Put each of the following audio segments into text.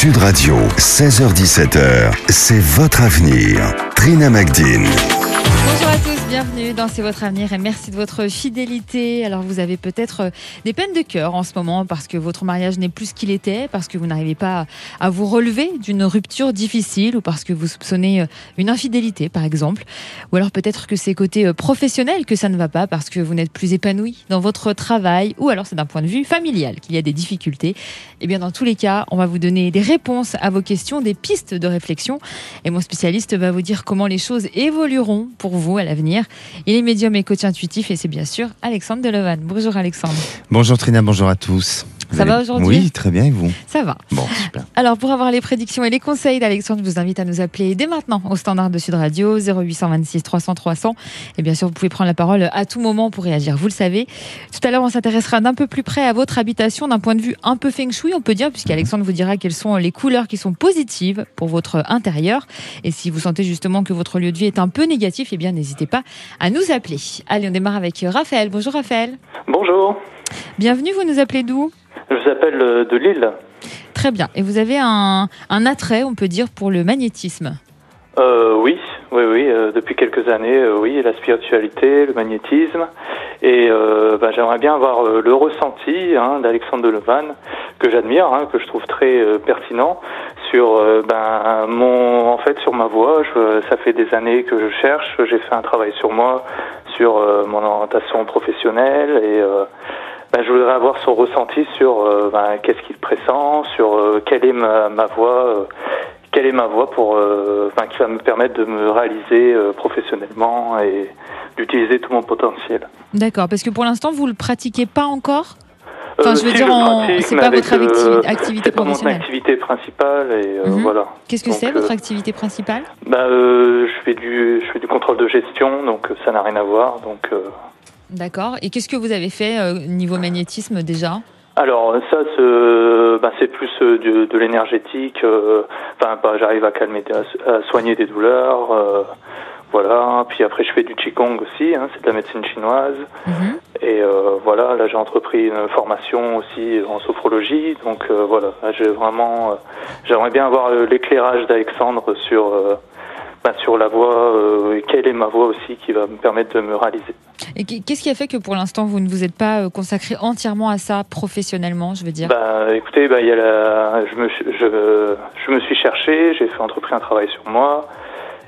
Sud Radio, 16h17h, c'est votre avenir. Trina Magdine. Tous, bienvenue dans C'est votre avenir et merci de votre fidélité. Alors vous avez peut-être euh, des peines de cœur en ce moment parce que votre mariage n'est plus ce qu'il était, parce que vous n'arrivez pas à vous relever d'une rupture difficile ou parce que vous soupçonnez euh, une infidélité par exemple. Ou alors peut-être que c'est côté euh, professionnel que ça ne va pas parce que vous n'êtes plus épanoui dans votre travail ou alors c'est d'un point de vue familial qu'il y a des difficultés. Et eh bien dans tous les cas, on va vous donner des réponses à vos questions, des pistes de réflexion et mon spécialiste va vous dire comment les choses évolueront pour vous Il est médium et coach intuitif et c'est bien sûr Alexandre Delevan. Bonjour Alexandre. Bonjour Trina, bonjour à tous. Ça va aujourd'hui Oui, très bien, et vous Ça va. Bon, super. Alors, pour avoir les prédictions et les conseils d'Alexandre, je vous invite à nous appeler dès maintenant au standard de Sud Radio 0826 300 300. Et bien sûr, vous pouvez prendre la parole à tout moment pour réagir, vous le savez. Tout à l'heure, on s'intéressera d'un peu plus près à votre habitation d'un point de vue un peu feng shui, on peut dire, puisqu'Alexandre vous dira quelles sont les couleurs qui sont positives pour votre intérieur. Et si vous sentez justement que votre lieu de vie est un peu négatif, eh bien, n'hésitez pas à nous appeler. Allez, on démarre avec Raphaël. Bonjour Raphaël. Bonjour. Bienvenue, vous nous appelez d'où? Je vous appelle euh, de Lille. Très bien. Et vous avez un, un attrait, on peut dire, pour le magnétisme? Euh, Oui, oui, oui. Euh, depuis quelques années, euh, oui, la spiritualité, le magnétisme. Et bah, j'aimerais bien avoir le ressenti hein, d'Alexandre Delevan, que j'admire, hein, que je trouve très pertinent, sur ben, mon, en fait, sur ma voix. Je, ça fait des années que je cherche. J'ai fait un travail sur moi, sur mon orientation professionnelle et ben, je voudrais avoir son ressenti sur euh, ben, qu'est-ce qu'il pressent, sur euh, quelle est ma, ma voix, euh, quelle est ma voix pour, ben, qui va me permettre de me réaliser professionnellement et d'utiliser tout mon potentiel. D'accord, parce que pour l'instant vous le pratiquez pas encore? Enfin, je veux dire, c'est pas votre activité pas mon activité principale et mhm. voilà. Qu'est-ce que c'est votre activité principale? bah, je fais du, je fais du contrôle de gestion, donc ça n'a rien à voir, donc. D'accord. Et qu'est-ce que vous avez fait euh, niveau magnétisme déjà alors ça, bah, c'est plus euh, de, de l'énergétique. Euh, enfin, bah, j'arrive à calmer, à, soigner des douleurs. voilà. Puis après, je fais du qigong aussi. Hein, c'est de la médecine chinoise. Mhm. Et voilà, là, j'ai entrepris une formation aussi en sophrologie. Donc voilà, j'ai vraiment, j'aimerais bien avoir l'éclairage d'Alexandre sur bah, sur la voix. quelle est ma voix aussi qui va me permettre de me réaliser. Et qu'est-ce qui a fait que pour l'instant vous ne vous êtes pas euh, consacré entièrement à ça professionnellement, je veux dire? Bah, écoutez, bah, y a la... je, me, je, je me suis cherché, j'ai fait entrepris un travail sur moi.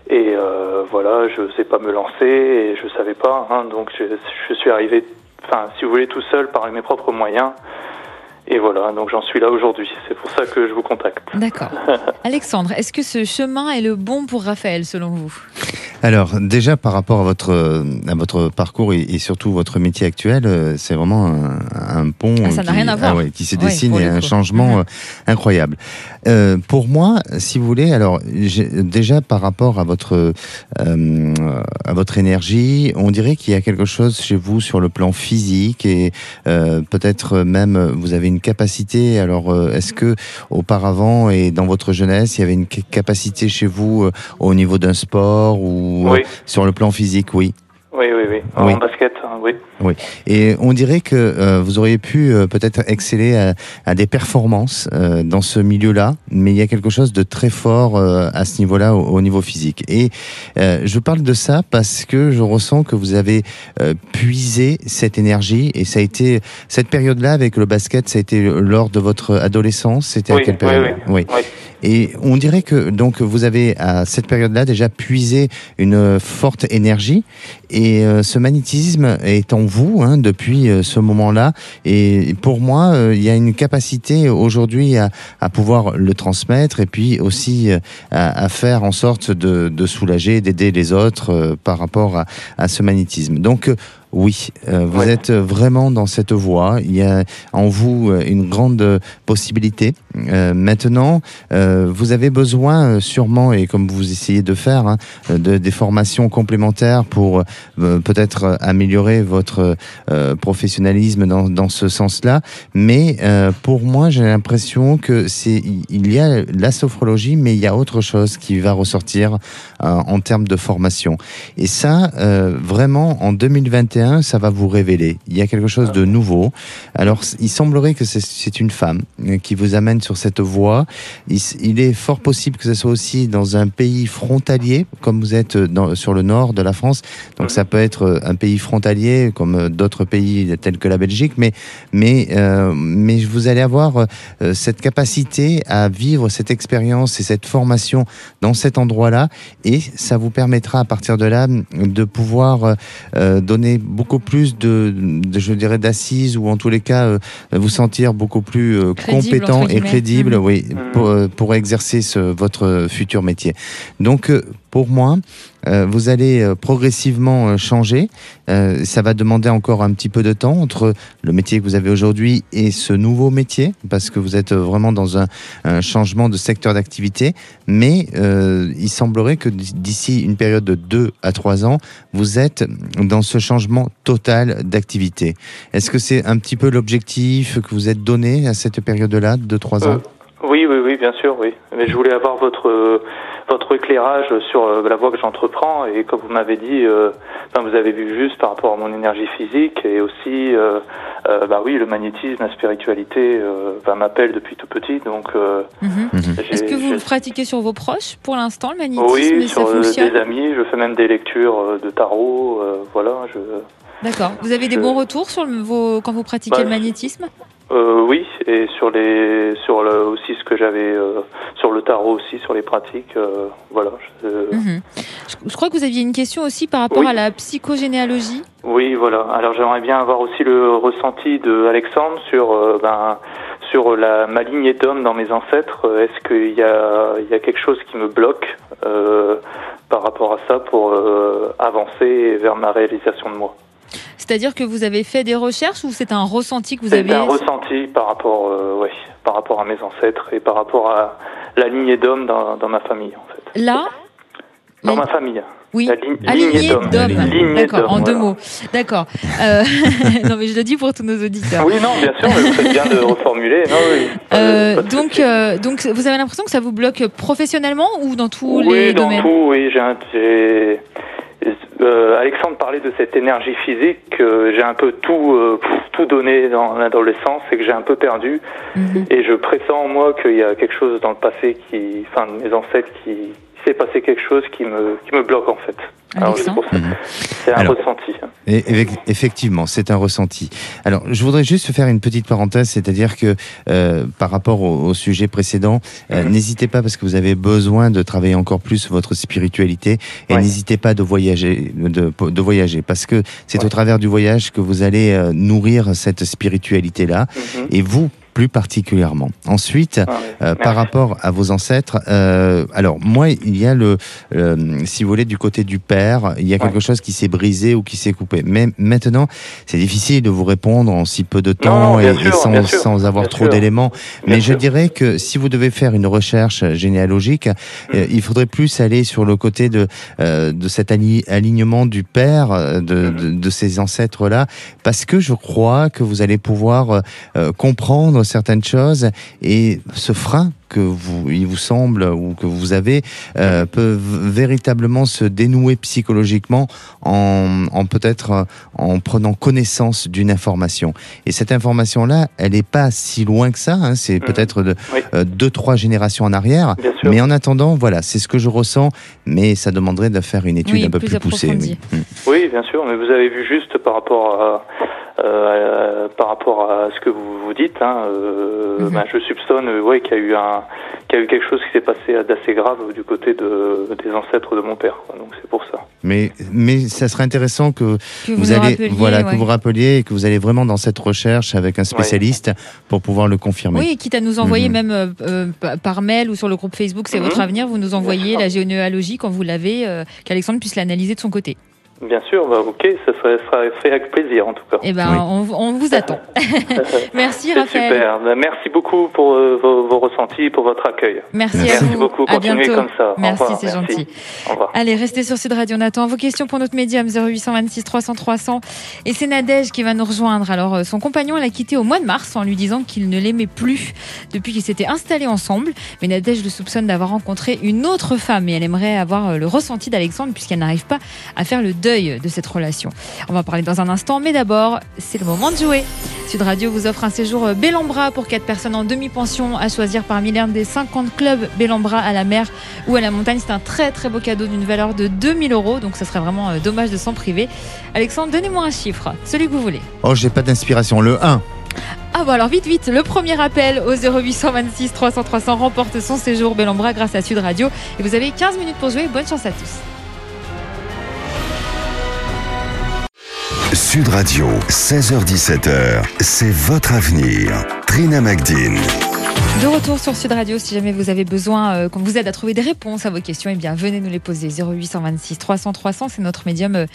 Et euh, voilà, je ne sais pas me lancer et je ne savais pas. Hein, donc je, je, suis arrivé, enfin, si vous voulez, tout seul par mes propres moyens. Et voilà, donc j'en suis là aujourd'hui. C'est pour ça que je vous contacte. D'accord. Alexandre, est-ce que ce chemin est le bon pour Raphaël selon vous? Alors déjà par rapport à votre à votre parcours et, surtout votre métier actuel, euh, c'est vraiment un, pont ah, ça qui, rien à voir. Ah qui se dessine et un changement mhm. euh, incroyable. Euh, pour moi, si vous voulez, alors déjà par rapport à votre euh, à votre énergie, on dirait qu'il y a quelque chose chez vous sur le plan physique et euh, peut-être même vous avez une capacité. Alors est-ce que auparavant et dans votre jeunesse, il y avait une capacité chez vous au niveau d'un sport ou oui. sur le plan physique, oui. Oui, oui, oui. En basket, hein, oui. Oui. Et on dirait que euh, vous auriez pu euh, peut-être exceller à, à, des performances euh, dans ce milieu-là, mais il y a quelque chose de très fort à ce niveau-là, au, au, niveau physique. Et je parle de ça parce que je ressens que vous avez puisé cette énergie, et ça a été cette période-là avec le basket, ça a été lors de votre adolescence. C'était à quelle période? oui. oui. Et on dirait que donc vous avez à cette période-là déjà puisé une forte énergie et euh, ce magnétisme est en vous hein, depuis euh, ce moment-là. Et pour moi, euh, il y a une capacité aujourd'hui à, à, pouvoir le transmettre et puis aussi à, à faire en sorte de, de soulager, d'aider les autres par rapport à, à ce magnétisme. Donc oui, euh, vous êtes vraiment dans cette voie. Il y a en vous euh, une grande possibilité. Euh, maintenant, vous avez besoin sûrement, et comme vous essayez de faire, hein, de, des formations complémentaires pour peut-être améliorer votre professionnalisme dans, dans ce sens-là. Mais pour moi, j'ai l'impression que c'est il y a la sophrologie, mais il y a autre chose qui va ressortir en termes de formation. Et ça, vraiment, en 2021 ça va vous révéler. Il y a quelque chose de nouveau. Alors, il semblerait que c'est une femme euh, qui vous amène sur cette voie. Il, il est fort possible que ce soit aussi dans un pays frontalier, comme vous êtes dans, sur le nord de la France. Donc ça peut être un pays frontalier, comme d'autres pays tels que la Belgique, mais mais euh, mais vous allez avoir euh, cette capacité à vivre cette expérience et cette formation dans cet endroit-là, et ça vous permettra à partir de là de pouvoir euh, donner beaucoup plus de, de je dirais d'assises ou en tous les cas vous sentir beaucoup plus compétent et. Crédible, Mhm. oui, pour, pour exercer ce, votre futur métier. Donc euh, pour moi, euh, vous allez euh, progressivement euh, changer. Ça va demander encore un petit peu de temps entre le métier que vous avez aujourd'hui et ce nouveau métier, parce que vous êtes vraiment dans un, changement de secteur d'activité. Mais il semblerait que d'ici une période de 2 à 3 ans, vous êtes dans ce changement total d'activité. Est-ce que c'est un petit peu l'objectif que vous êtes donné à cette période-là de 3 ans? Oui, oui, oui, bien sûr, oui. Mais je voulais avoir votre votre éclairage sur euh, la voie que j'entreprends et comme vous m'avez dit, euh, vous avez vu juste par rapport à mon énergie physique et aussi, euh, euh, bah oui, le magnétisme, la spiritualité, euh, bah, m'appelle depuis tout petit, donc. euh, Mhm. j'ai- Est-ce que vous le pratiquez sur vos proches pour l'instant, le magnétisme Oui, et sur euh, fonctionne des amis, je fais même des lectures euh, de tarot, euh, voilà. Je, D'accord. Vous avez des bons retours sur le, vos, quand vous pratiquez Bah, le magnétisme? Euh, oui, et sur les, sur le, aussi ce que j'avais, euh, sur le tarot aussi, sur les pratiques, euh, voilà. je- Mhm. je, je crois que vous aviez une question aussi par rapport Oui. à la psychogénéalogie. Oui, voilà. Alors j'aimerais bien avoir aussi le ressenti de Alexandre sur euh, ben sur la ma lignée d'hommes dans mes ancêtres. Euh, Est-ce qu'il y a il y a quelque chose qui me bloque euh, par rapport à ça pour euh, avancer vers ma réalisation de moi? C'est-à-dire que vous avez fait des recherches ou c'est un ressenti que vous C'est avez un ressenti par rapport euh, ouais, par rapport à mes ancêtres et par rapport à la lignée d'hommes dans, dans ma famille en fait. là Dans ma famille. Oui, La aligné lignée d'hommes. D'accord, en deux mots. D'accord. Euh, non, mais je le dis pour tous nos auditeurs. Oui, non, bien sûr, mais vous faites bien de reformuler. Non, oui. Euh, de donc, euh, donc, vous avez l'impression que ça vous bloque professionnellement ou dans tous oui, les dans domaines tout, oui. J'ai, un- j'ai- euh, Alexandre parlait de cette énergie physique. que j'ai un peu tout, euh, tout donné dans l'adolescence et que j'ai un peu perdu. Mhm. Et je pressens en moi qu'il y a quelque chose dans le passé qui, enfin, de mes ancêtres qui s'est passé quelque chose qui me, qui me bloque en fait. C'est ça. Mhm. C'est un Alors- ressenti. hein. Effectivement, c'est un ressenti. Alors, je voudrais juste faire une petite parenthèse, c'est-à-dire que euh, par rapport au, au sujet précédent, euh, n'hésitez pas parce que vous avez besoin de travailler encore plus votre spiritualité et Ouais. n'hésitez pas de voyager, de, de voyager parce que c'est Ouais. au travers du voyage que vous allez euh, nourrir cette spiritualité-là Mhm. et vous plus particulièrement. Ensuite, Ah, euh, par rapport à vos ancêtres, euh, alors moi, il y a le, euh, si vous voulez, du côté du père, il y a Ouais. quelque chose qui s'est brisé ou qui s'est coupé. Mais maintenant, c'est difficile de vous répondre en si peu de temps non, et, sûr, et sans, avoir bien trop d'éléments. Mais je dirais que si vous devez faire une recherche généalogique, Mm. euh, il faudrait plus aller sur le côté de, de cet ali- alignement du père, euh, de, de, de ces ancêtres-là, parce que je crois que vous allez pouvoir euh, certaines choses et ce frein que vous, il vous semble ou que vous avez euh, peut v- véritablement se dénouer psychologiquement en, en peut-être euh, en prenant connaissance d'une information. Et cette information-là, elle n'est pas si loin que ça. hein, c'est Mhm. peut-être de, Oui. euh, deux, trois générations en arrière. Bien sûr. Mais en attendant, voilà, c'est ce que je ressens. Mais ça demanderait de faire une étude Oui, un peu plus plus, poussée. oui. Mm. Oui, bien sûr, mais vous avez vu juste par rapport à, euh, par rapport à ce que vous vous dites. Hein, euh, Mhm. ben, je soupçonne, euh, ouais, qu'il y a eu un, qu'il y a eu quelque chose qui s'est passé d'assez grave du côté de, des ancêtres de mon père. quoi. donc c'est pour ça. Mais, mais ça serait intéressant que Que vous, vous, allez, rappeliez, voilà, ouais. que vous rappeliez et que vous allez vraiment dans cette recherche avec un spécialiste pour pouvoir le confirmer. Oui, quitte à nous envoyer Mhm. même euh, euh, pa- par mail ou sur le groupe Facebook, c'est Mhm. votre avenir, vous nous envoyez la généalogie quand vous l'avez, euh, qu'Alexandre puisse l'analyser de son côté. Bien sûr, bah, ok, ça sera, sera fait avec plaisir en tout cas. Eh ben, Oui. on, on vous attend. Merci C'est Raphaël. super. Ben, merci beaucoup pour euh, vos, vos ressentis, pour votre accueil. Merci, Merci. à vous. Merci beaucoup. À Continuez bientôt. comme ça. Merci, c'est gentil. Au revoir. Allez, restez sur Sud Radio. On attend vos questions pour notre médium 0826 300 300. Et c'est Nadège qui va nous rejoindre. Alors, euh, son compagnon l'a quitté au mois de mars en lui disant qu'il ne l'aimait plus depuis qu'ils s'étaient installés ensemble. Mais Nadège le soupçonne d'avoir rencontré une autre femme et elle aimerait avoir euh, le ressenti d'Alexandre puisqu'elle n'arrive pas à faire le deuil deuil de cette relation. On va en parler dans un instant, mais d'abord, c'est le moment de jouer. Sud Radio vous offre un séjour Bellambra pour 4 personnes en demi-pension à choisir parmi l'un des 50 clubs Bellambra à la mer ou à la montagne. C'est un très très beau cadeau d'une valeur de 2000 euros, donc ça serait vraiment euh, dommage de s'en priver. Alexandre, donnez-moi un chiffre, celui que vous voulez. Oh, j'ai pas d'inspiration. Le 1. Ah bon alors vite vite, le premier appel au 0826 300 300 remporte son séjour Bellambra grâce à Sud Radio et vous avez 15 minutes pour jouer, bonne chance à tous. Sud Radio, 16h17h, c'est votre avenir. Trina Magdine. De retour sur Sud Radio, si jamais vous avez besoin euh, qu'on vous aide à trouver des réponses à vos questions, eh bien venez nous les poser 0826 300 300. C'est notre médium euh,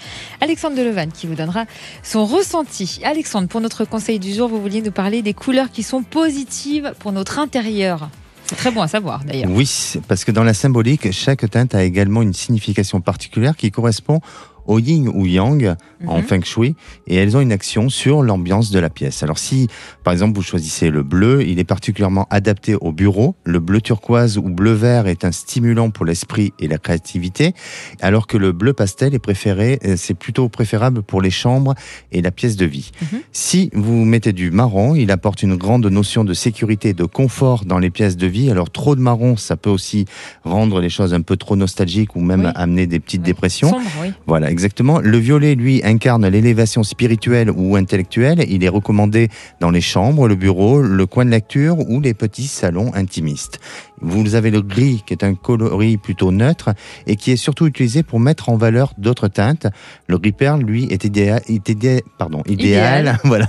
Alexandre Delevan qui vous donnera son ressenti. Alexandre, pour notre conseil du jour, vous vouliez nous parler des couleurs qui sont positives pour notre intérieur. C'est très bon à savoir d'ailleurs. Oui, parce que dans la symbolique, chaque teinte a également une signification particulière qui correspond au yin ou yang en Mhm. feng shui et elles ont une action sur l'ambiance de la pièce. Alors si par exemple vous choisissez le bleu, il est particulièrement adapté au bureau. Le bleu turquoise ou bleu vert est un stimulant pour l'esprit et la créativité, alors que le bleu pastel est préféré, euh, c'est plutôt préférable pour les chambres et la pièce de vie. Mhm. Si vous mettez du marron, il apporte une grande notion de sécurité et de confort dans les pièces de vie. Alors trop de marron, ça peut aussi rendre les choses un peu trop nostalgiques ou même Oui. amener des petites Oui. dépressions. Sombre, oui. Voilà, exactement. Le violet, lui, incarne l'élévation spirituelle ou intellectuelle. Il est recommandé dans les chambres, le bureau, le coin de lecture ou les petits salons intimistes. Vous avez le gris, qui est un coloris plutôt neutre et qui est surtout utilisé pour mettre en valeur d'autres teintes. Le gris perle, lui, est idéal, est idé- pardon, idéal, Idéal. voilà,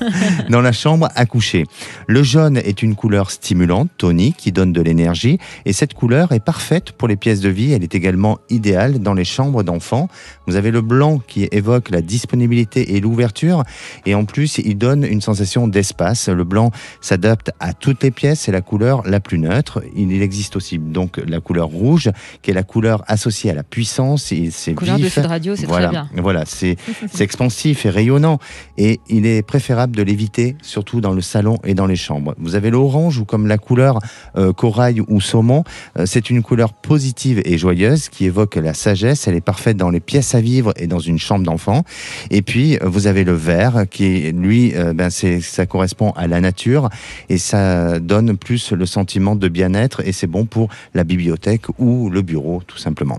dans la chambre à coucher. Le jaune est une couleur stimulante, tonique, qui donne de l'énergie. Et cette couleur est parfaite pour les pièces de vie. Elle est également idéale dans les chambres d'enfants. Vous avez le blanc qui évoque la disponibilité et l'ouverture. Et en plus, il donne une sensation d'espace. Le blanc s'adapte à toutes les pièces. C'est la couleur la plus neutre. Il existe aussi donc la couleur rouge, qui est la couleur associée à la puissance. Et c'est Couleur de vif. Sud Radio, c'est voilà, très bien. Voilà, c'est expansif et rayonnant. Et il est préférable de l'éviter, surtout dans le salon et dans les chambres. Vous avez l'orange ou comme la couleur euh, corail ou saumon. Euh, c'est une couleur positive et joyeuse qui évoque la sagesse. Elle est parfaite dans les pièces à vivre et dans une chambre d'enfant. Et puis, euh, vous avez le vert qui, lui, euh, ben, c'est, ça correspond à la nature et ça donne plus le sentiment de bien-être et c'est bon pour la bibliothèque ou le bureau, tout simplement.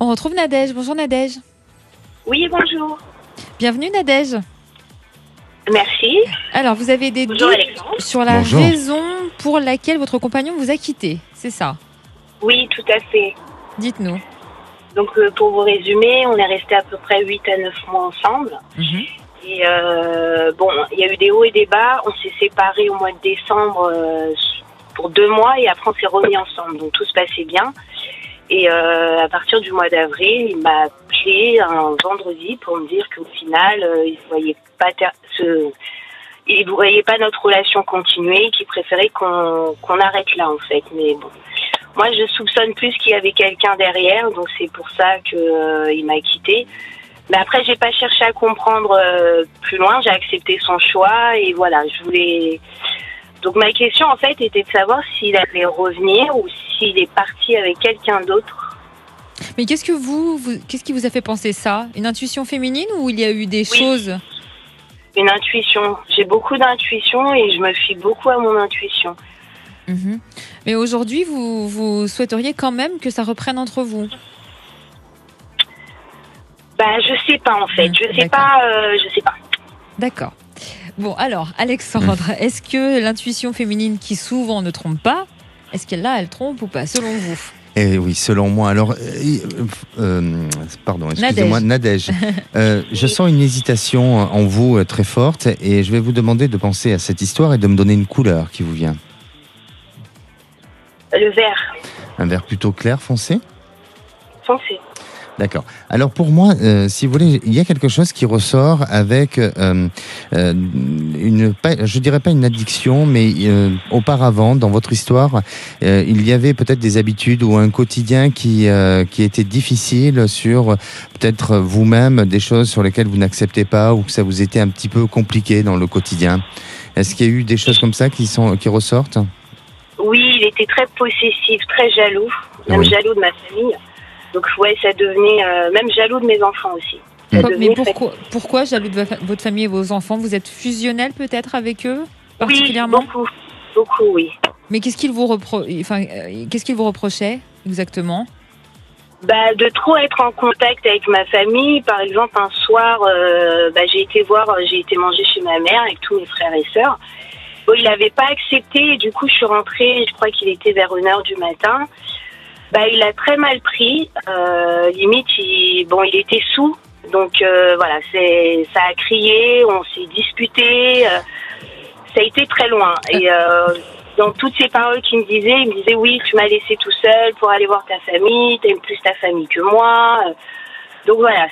On retrouve Nadège. Bonjour Nadège. Oui, bonjour. Bienvenue Nadège. Merci. Alors, vous avez des Bonjour doutes Alexandre. sur la Bonjour. raison pour laquelle votre compagnon vous a quitté. C'est ça? Oui, tout à fait. Dites-nous. Donc, euh, pour vous résumer, on est resté à peu près 8 à 9 mois ensemble. Mhm. Et euh, bon, il y a eu des hauts et des bas. On s'est séparés au mois de décembre euh, pour deux mois et après on s'est remis ensemble. Donc tout se passait bien. Et euh, à partir du mois d'avril, il m'a appelé un vendredi pour me dire qu'au final, euh, il ne voyait pas ce, il voyait pas notre relation continuer, qu'il préférait qu'on qu'on arrête là en fait. Mais bon, moi je soupçonne plus qu'il y avait quelqu'un derrière, donc c'est pour ça que euh, il m'a quitté. Mais après, j'ai pas cherché à comprendre euh, plus loin. J'ai accepté son choix et voilà, je voulais. Donc ma question en fait était de savoir s'il allait revenir ou s'il est parti avec quelqu'un d'autre. Mais qu'est-ce que vous, vous- qu'est-ce qui vous a fait penser ça? Une intuition féminine ou il y a eu des Oui. choses? Une intuition. J'ai beaucoup d'intuition et je me fie beaucoup à mon intuition. Mhm. Mais aujourd'hui, vous, vous souhaiteriez quand même que ça reprenne entre vous? Bah je sais pas en fait. Hmm, Je sais pas. euh, je sais pas. D'accord. Bon, alors, Alexandre, Mmh. est-ce que l'intuition féminine qui souvent ne trompe pas, est-ce qu'elle là, elle trompe ou pas, selon vous? Eh oui, selon moi. Alors, euh, euh, pardon, excusez-moi, Nadège. Euh, je sens une hésitation en vous euh, très forte et je vais vous demander de penser à cette histoire et de me donner une couleur qui vous vient. Le vert Un vert plutôt clair, foncé? Foncé. D'accord. Alors pour moi, euh, si vous voulez, il y a quelque chose qui ressort avec euh, euh, une, pas, je dirais pas une addiction, mais euh, auparavant dans votre histoire, euh, il y avait peut-être des habitudes ou un quotidien qui euh, qui était difficile sur peut-être vous-même des choses sur lesquelles vous n'acceptez pas ou que ça vous était un petit peu compliqué dans le quotidien. Est-ce qu'il y a eu des choses comme ça qui sont qui ressortent? Oui, il était très possessif, très jaloux, même Oui. jaloux de ma famille. Donc ouais, ça devenait euh, même jaloux de mes enfants aussi. Ça Mais pourquoi, pourquoi jaloux de vo- votre famille et vos enfants? Vous êtes fusionnel peut-être avec eux? Oui, particulièrement? beaucoup. Beaucoup, oui. Mais qu'est-ce qu'ils vous, repro... enfin, euh, qu'est-ce qu'ils vous reprochaient exactement? Bah, de trop être en contact avec ma famille. Par exemple, un soir, euh, bah, j'ai été voir, j'ai été manger chez ma mère avec tous mes frères et sœurs. Bon, il n'avait pas accepté et du coup, je suis rentrée, je crois qu'il était vers une heure du matin. Bah, il a très mal pris. Euh, limite, il, bon, il était sous. Donc euh, voilà, c'est, ça a crié, on s'est disputé. euh, ça a été très loin. Et dans toutes ces paroles qu'il me disait, il me disait oui, tu m'as laissé tout seul pour aller voir ta famille, t'aimes plus ta famille que moi. Donc voilà,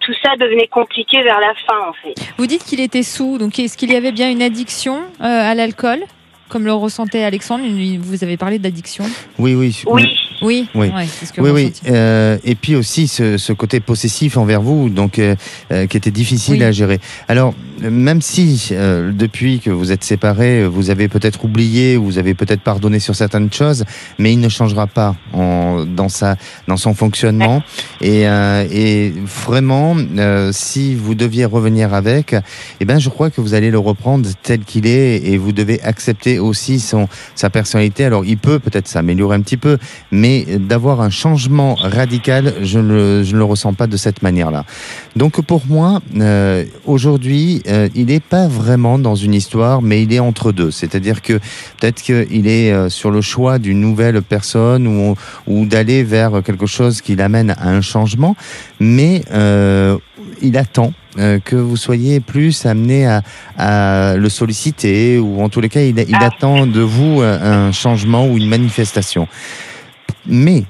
tout ça devenait compliqué vers la fin en fait. Vous dites qu'il était sous, donc est-ce qu'il y avait bien une addiction à l'alcool? Comme le ressentait Alexandre Vous avez parlé d'addiction Oui, oui. Oui, Oui, Oui. ouais, c'est ce que Oui, oui. Euh, et puis aussi ce, ce côté possessif envers vous, donc euh, euh, qui était difficile Oui. à gérer. Alors, même si euh, depuis que vous êtes séparés, vous avez peut-être oublié, ou vous avez peut-être pardonné sur certaines choses, mais il ne changera pas en, dans sa, dans son fonctionnement. Et, euh, et vraiment, euh, si vous deviez revenir avec, eh ben, je crois que vous allez le reprendre tel qu'il est, et vous devez accepter aussi son, sa personnalité. Alors, il peut peut-être s'améliorer un petit peu, mais d'avoir un changement radical, je ne le, je ressens pas de cette manière-là. Donc pour moi, euh, aujourd'hui, euh, il n'est pas vraiment dans une histoire, mais il est entre deux. C'est-à-dire que peut-être qu'il est euh, sur le choix d'une nouvelle personne ou, ou d'aller vers quelque chose qui l'amène à un changement, mais il attend euh, que vous soyez plus amené à, à le solliciter ou en tous les cas, il, il Ah. attend de vous euh, un changement ou une manifestation. Mais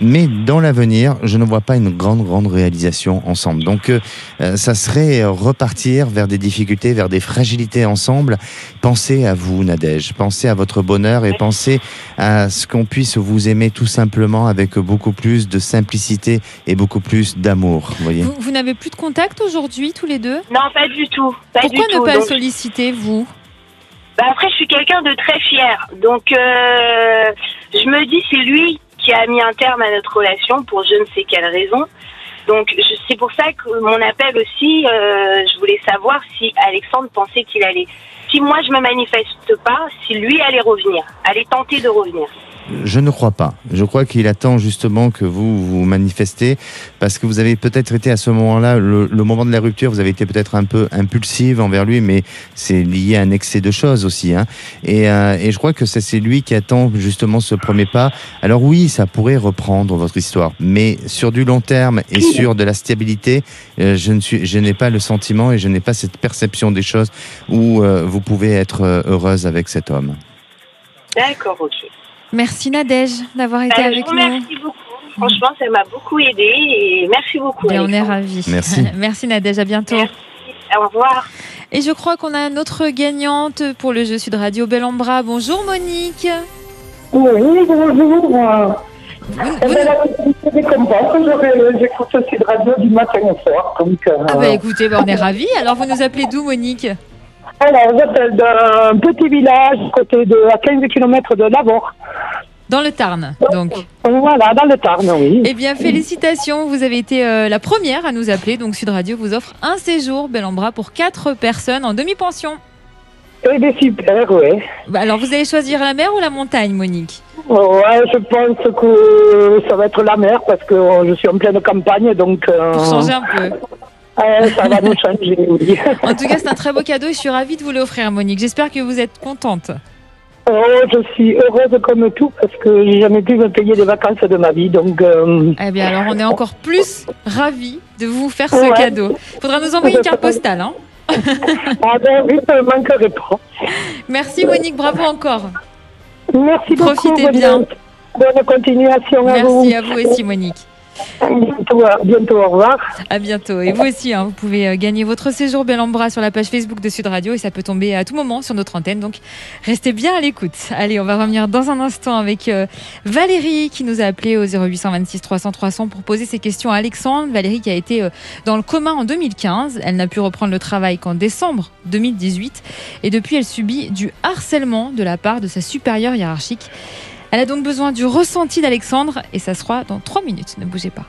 mais dans l'avenir, je ne vois pas une grande, grande réalisation ensemble. Donc, euh, euh, ça serait euh, repartir vers des difficultés, vers des fragilités ensemble. Pensez à vous, Nadège. Pensez à votre bonheur et pensez à ce qu'on puisse vous aimer tout simplement avec beaucoup plus de simplicité et beaucoup plus d'amour. Vous voyez Vous, vous n'avez plus de contact aujourd'hui tous les deux? Non, pas du tout. Pas Pourquoi du ne tout. pas Donc, solliciter, vous? Bah, après, je suis quelqu'un de très fier. Donc, euh, je me dis, c'est lui qui a mis un terme à notre relation pour je ne sais quelle raison. Donc, c'est pour ça que mon appel aussi, euh, je voulais savoir si Alexandre pensait qu'il allait. Si moi je me manifeste pas, si lui allait revenir, allait tenter de revenir. Je ne crois pas. Je crois qu'il attend justement que vous vous manifestez parce que vous avez peut-être été à ce moment-là, le, moment de la rupture, vous avez été peut-être un peu impulsive envers lui, mais c'est lié à un excès de choses aussi. Hein. Et, euh, et je crois que c'est lui qui attend justement ce premier pas. Alors oui, ça pourrait reprendre votre histoire, mais sur du long terme et sur de la stabilité, euh, je n'ai pas le sentiment et je n'ai pas cette perception des choses où euh, vous pouvez être heureuse avec cet homme. D'accord, ok. Merci Nadège d'avoir été Bah, avec vous nous. remercie beaucoup. Franchement, ça m'a beaucoup aidé et merci beaucoup. Et on est ravis. Merci. Merci Nadège, à bientôt. Merci. Au revoir. Et je crois qu'on a notre gagnante pour le jeu Sud Radio Bellambra. Bonjour Monique. Oui, bonjour. Vous- Eh vous- bien, la. J'aurais- J'écoute aussi de radio du matin au soir. Donc, euh, Ah bah écoutez, bah, on est ravis. Alors vous nous appelez d'où Monique? Alors, j'appelle d'un petit village côté de, à 15 km de Lavore. Dans le Tarn, donc. Voilà, dans le Tarn, oui. Eh bien, félicitations, vous avez été euh, la première à nous appeler. Donc Sud Radio vous offre un séjour Bellambra pour quatre personnes en demi-pension. Eh bien, super, oui. Bah, alors vous allez choisir la mer ou la montagne, Monique? Ouais, je pense que ça va être la mer parce que euh, je suis en pleine campagne, donc euh, Pour changer un peu. Euh, ça va nous changer, oui. En tout cas, c'est un très beau cadeau et je suis ravie de vous l'offrir, Monique. J'espère que vous êtes contente. Oh, je suis heureuse comme tout parce que j'ai jamais pu me payer des vacances de ma vie, donc euh, Eh bien, alors on est encore plus ravis de vous faire ce Ouais. cadeau. Faudra nous envoyer une carte postale. Hein ah ben oui, ça ne manquerait pas. Merci, Monique. Bravo encore. Merci beaucoup. Profitez bien. Bonne continuation à vous. Merci à vous aussi, Monique. Bientôt, à bientôt, au revoir. À bientôt. Et vous aussi, hein, vous pouvez euh, gagner votre séjour Bellambra sur la page Facebook de Sud Radio et ça peut tomber à tout moment sur notre antenne. Donc, restez bien à l'écoute. Allez, on va revenir dans un instant avec euh, Valérie qui nous a appelé au 0826 300 300 pour poser ses questions à Alexandre. Valérie qui a été euh, dans le coma en 2015. Elle n'a pu reprendre le travail qu'en décembre 2018 et depuis, elle subit du harcèlement de la part de sa supérieure hiérarchique. Elle a donc besoin du ressenti d'Alexandre et ça sera dans trois minutes. Ne bougez pas.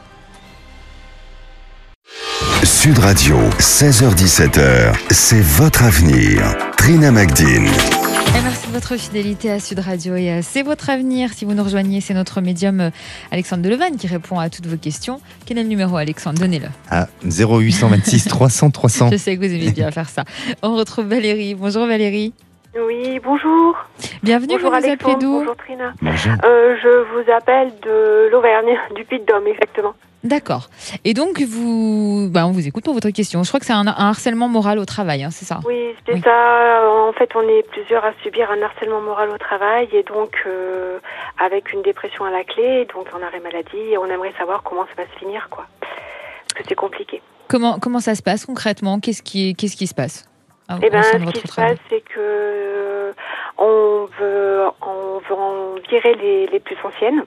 Sud Radio, 16h17h, c'est votre avenir. Trina Magdine. Et merci de votre fidélité à Sud Radio et c'est votre avenir. Si vous nous rejoignez, c'est notre médium euh, Alexandre Delevanne qui répond à toutes vos questions. Quel est le numéro, Alexandre? Donnez-le. À 0826 300 300. Je sais que vous aimez bien faire ça. On retrouve Valérie. Bonjour Valérie. Oui, bonjour. Bienvenue, bonjour vous nous appelez d'où bonjour Trina. Bonjour. Euh, je vous appelle de l'Auvergne, du Puy-de-Dôme, exactement. D'accord. Et donc, vous, bah, on vous écoute pour votre question. Je crois que c'est un, un harcèlement moral au travail, hein, c'est ça? Oui, c'est Oui. ça. En fait, on est plusieurs à subir un harcèlement moral au travail et donc euh, avec une dépression à la clé, donc un arrêt maladie, et on aimerait savoir comment ça va se finir, quoi. Parce que c'est compliqué. comment, comment ça se passe concrètement? Qu'est-ce qui, qu'est-ce qui se passe? Ah, Eh ben, ce qui se passe, c'est que euh, on veut, on veut en virer les, les plus anciennes,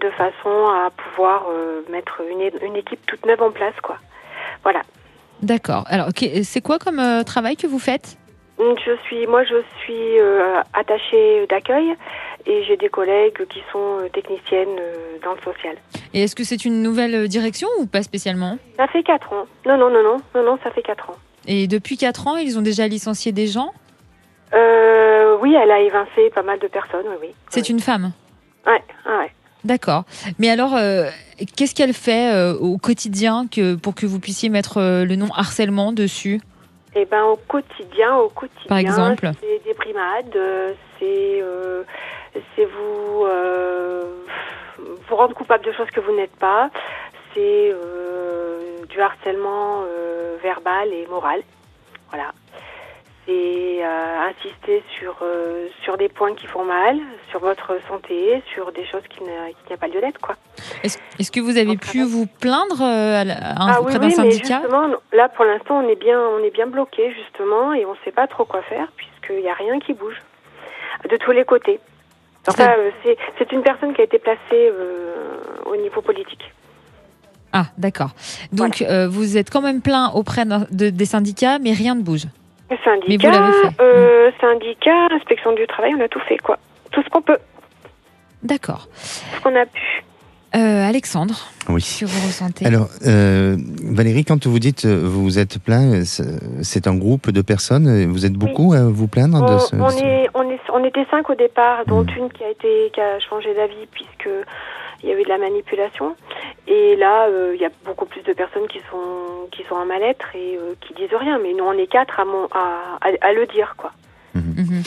de façon à pouvoir euh, mettre une, une équipe toute neuve en place, quoi. Voilà. D'accord. Alors, c'est quoi comme euh, travail que vous faites? Je suis, moi, je suis euh, attachée d'accueil et j'ai des collègues qui sont techniciennes dans le social. Et est-ce que c'est une nouvelle direction ou pas spécialement? Ça fait quatre ans. Non, non, non, non, non, non, ça fait quatre ans. Et depuis 4 ans, ils ont déjà licencié des gens Euh, oui, elle a évincé pas mal de personnes, oui, oui. C'est oui. une femme Ouais, ouais. D'accord. Mais alors, euh, qu'est-ce qu'elle fait euh, au quotidien que, pour que vous puissiez mettre euh, le nom harcèlement dessus Eh ben, au quotidien, au quotidien, Par exemple c'est des brimades, euh, c'est c'est vous vous rendre coupable de choses que vous n'êtes pas, c'est euh, du harcèlement euh, verbal et moral, voilà. C'est euh, insister sur sur des points qui font mal, sur votre santé, sur des choses qui n'a pas lieu d'être, quoi. Est-ce que vous avez pu vous plaindre à à Ah auprès oui, d'un oui, mais syndicat? justement, là pour l'instant, on est bien, on est bien bloqué justement, et on ne sait pas trop quoi faire puisqu'il n'y a rien qui bouge de tous les côtés. C'est- une personne qui a été placée euh, au niveau politique. Ah, d'accord. Donc, euh, vous êtes quand même plein auprès de- des syndicats, mais rien ne bouge. Le Mais vous syndicat, l'avez fait. euh, syndicat, inspection du travail, on a tout fait, quoi. Tout ce qu'on peut, D'accord. ce qu'on a pu. Euh, Alexandre, Oui. qu'est-ce que vous ressentez? Alors, euh, Valérie, quand vous dites vous êtes plein, c'est un groupe de personnes. Vous êtes beaucoup à vous plaindre de On, ce. on ce- est, on, est, on était cinq au départ, dont Mm. une qui a été qui a changé d'avis puisque il y a eu de la manipulation. Et là, euh, il y a beaucoup plus de personnes qui sont qui sont en mal-être et euh, qui disent rien. Mais nous, on est quatre à, mon, à, à, à le dire, quoi. Mhm.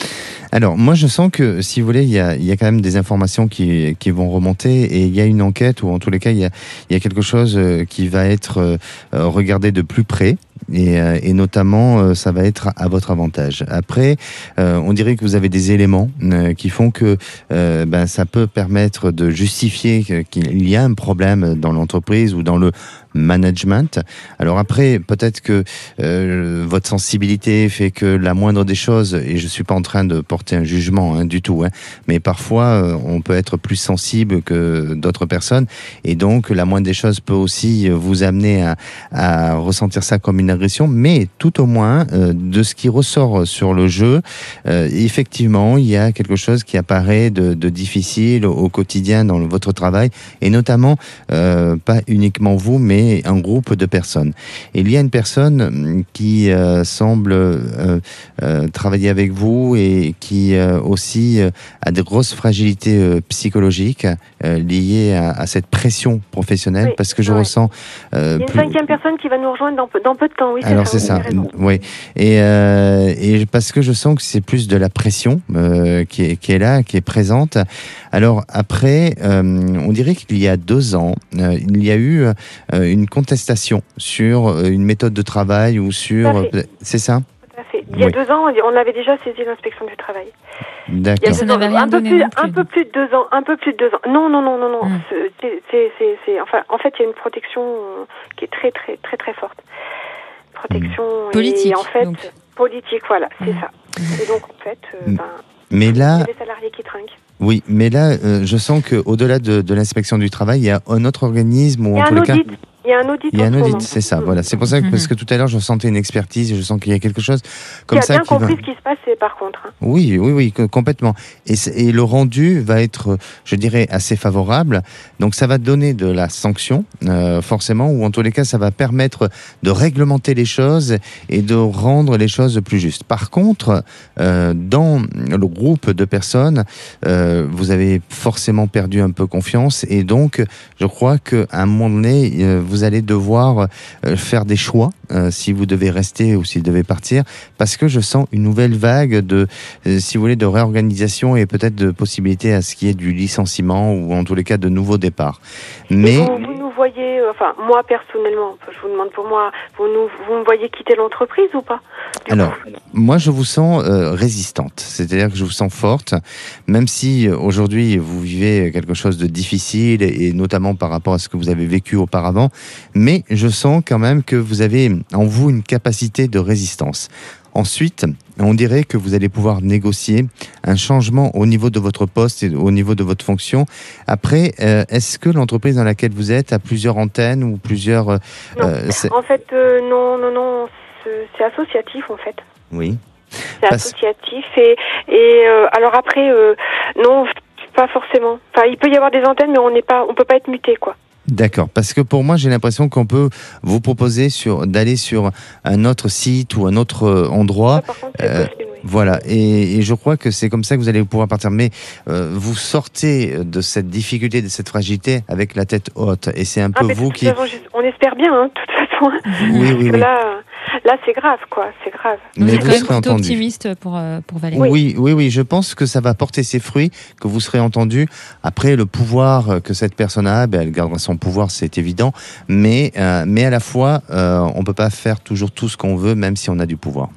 Alors, moi, je sens que, si vous voulez, il y a, il y a quand même des informations qui, qui vont remonter et il y a une enquête ou en tous les cas, il y a, il y a quelque chose euh, qui va être regardé de plus près. Et, euh, et notamment, euh, ça va être à votre avantage. Après, euh, on dirait que vous avez des éléments qui font que ben, ça peut permettre de justifier qu'il y a un problème dans l'entreprise ou dans le management. Alors après, peut-être que euh, votre sensibilité fait que la moindre des choses, et je suis pas en train de porter un jugement hein, du tout, hein, mais parfois euh, on peut être plus sensible que d'autres personnes, et donc la moindre des choses peut aussi vous amener à, à ressentir ça comme une agression, mais tout au moins euh, de ce qui ressort sur le jeu, euh, effectivement, il y a quelque chose qui apparaît de, de difficile au quotidien dans votre travail, et notamment euh, pas uniquement vous, mais un groupe de personnes. Et il y a une personne hum, qui euh, semble euh, euh, travailler avec vous et qui aussi a de grosses fragilités psychologiques euh, à, à cette pression professionnelle, Oui, parce que je ouais. ressens euh, Il y a une plus- cinquième personne qui va nous rejoindre dans peu, dans peu de temps, oui. alors c'est ça, oui. Et, euh, et parce que je sens que c'est plus de la pression euh, qui, est, qui est là, qui est présente. Alors après, euh, on dirait qu'il y a deux ans, euh, il y a eu euh, une contestation sur une méthode de travail ou sur... C'est ça? Il y a Oui. deux ans, on avait déjà saisi l'inspection du travail. Il y a D'accord. Ça deux ans, n'avait rien un peu donné plus, non plus, un peu plus de deux ans, un peu plus de deux ans. Non, non, non, non, non. Mm. C'est- c'est- c'est- enfin, en fait, il y a une protection euh, qui est très, très, très, très forte. Protection et Politique, en fait donc. politique, voilà, c'est Mm. ça. Et donc en fait, euh, ben, Mais il y là, a des salariés qui trinquent. oui, mais là, euh, je sens que au-delà de, de l'inspection du travail, il y a un autre organisme ou en les cas. audit. Il Il y a un audit. Il y a un c'est ça. Mm. Voilà, c'est pour ça que parce que tout à l'heure je sentais une expertise, je sens qu'il y a quelque chose comme Qui a ça bien qui va. compris ce qui se passait par contre. hein. Oui, oui, oui, co- complètement. Et, c'est- et le rendu va être, je dirais, assez favorable. Donc ça va donner de la sanction, euh, forcément, ou en tous les cas, ça va permettre de réglementer les choses et de rendre les choses plus justes. Par contre, euh, dans le groupe de personnes, euh, vous avez forcément perdu un peu confiance et donc je crois qu'à un moment donné, euh, vous allez devoir euh, faire des choix euh, si vous devez rester ou si vous devez partir parce que je sens une nouvelle vague de, euh, si vous voulez, de réorganisation et peut-être de possibilité à ce qu'il y ait du licenciement ou en tous les cas de nouveaux départs. Mais Vous, vous nous voyez, enfin moi personnellement, je vous demande pour moi, vous, nous, vous me voyez quitter l'entreprise ou pas? Du Alors, coup. Moi, je vous sens euh, résistante, c'est-à-dire que je vous sens forte, même si euh, aujourd'hui vous vivez quelque chose de difficile et, et notamment par rapport à ce que vous avez vécu auparavant, mais je sens quand même que vous avez en vous une capacité de résistance. Ensuite, on dirait que vous allez pouvoir négocier un changement au niveau de votre poste et au niveau de votre fonction. Après, euh, est-ce que l'entreprise dans laquelle vous êtes a plusieurs antennes ou plusieurs... Non. En fait, non, non, non, c'est associatif en fait. Oui. C'est associatif et, et euh, alors après, euh, non, pas forcément. Enfin, il peut y avoir des antennes, mais on n'est pas, on peut pas être muté quoi. D'accord, parce que pour moi j'ai l'impression qu'on peut vous proposer sur d'aller sur un autre site ou un autre euh, endroit. Ça, contre, euh, possible, oui. Voilà, et, et je crois que c'est comme ça que vous allez pouvoir partir. Mais euh, vous sortez de cette difficulté, de cette fragilité avec la tête haute, et c'est un Ah, peu vous qui. façon, on espère bien, hein, de toute façon. Oui, oui, oui. là, là, c'est grave, quoi. C'est grave. Vous Mais êtes vous serez plutôt entendu. optimiste pour, euh, pour Valérie. Oui. oui, oui, je pense que ça va porter ses fruits, que vous serez entendu. Après, le pouvoir que cette personne a, ben, elle gardera son pouvoir, c'est évident. Mais, euh, mais à la fois, euh, on peut pas faire toujours tout ce qu'on veut, même si on a du pouvoir.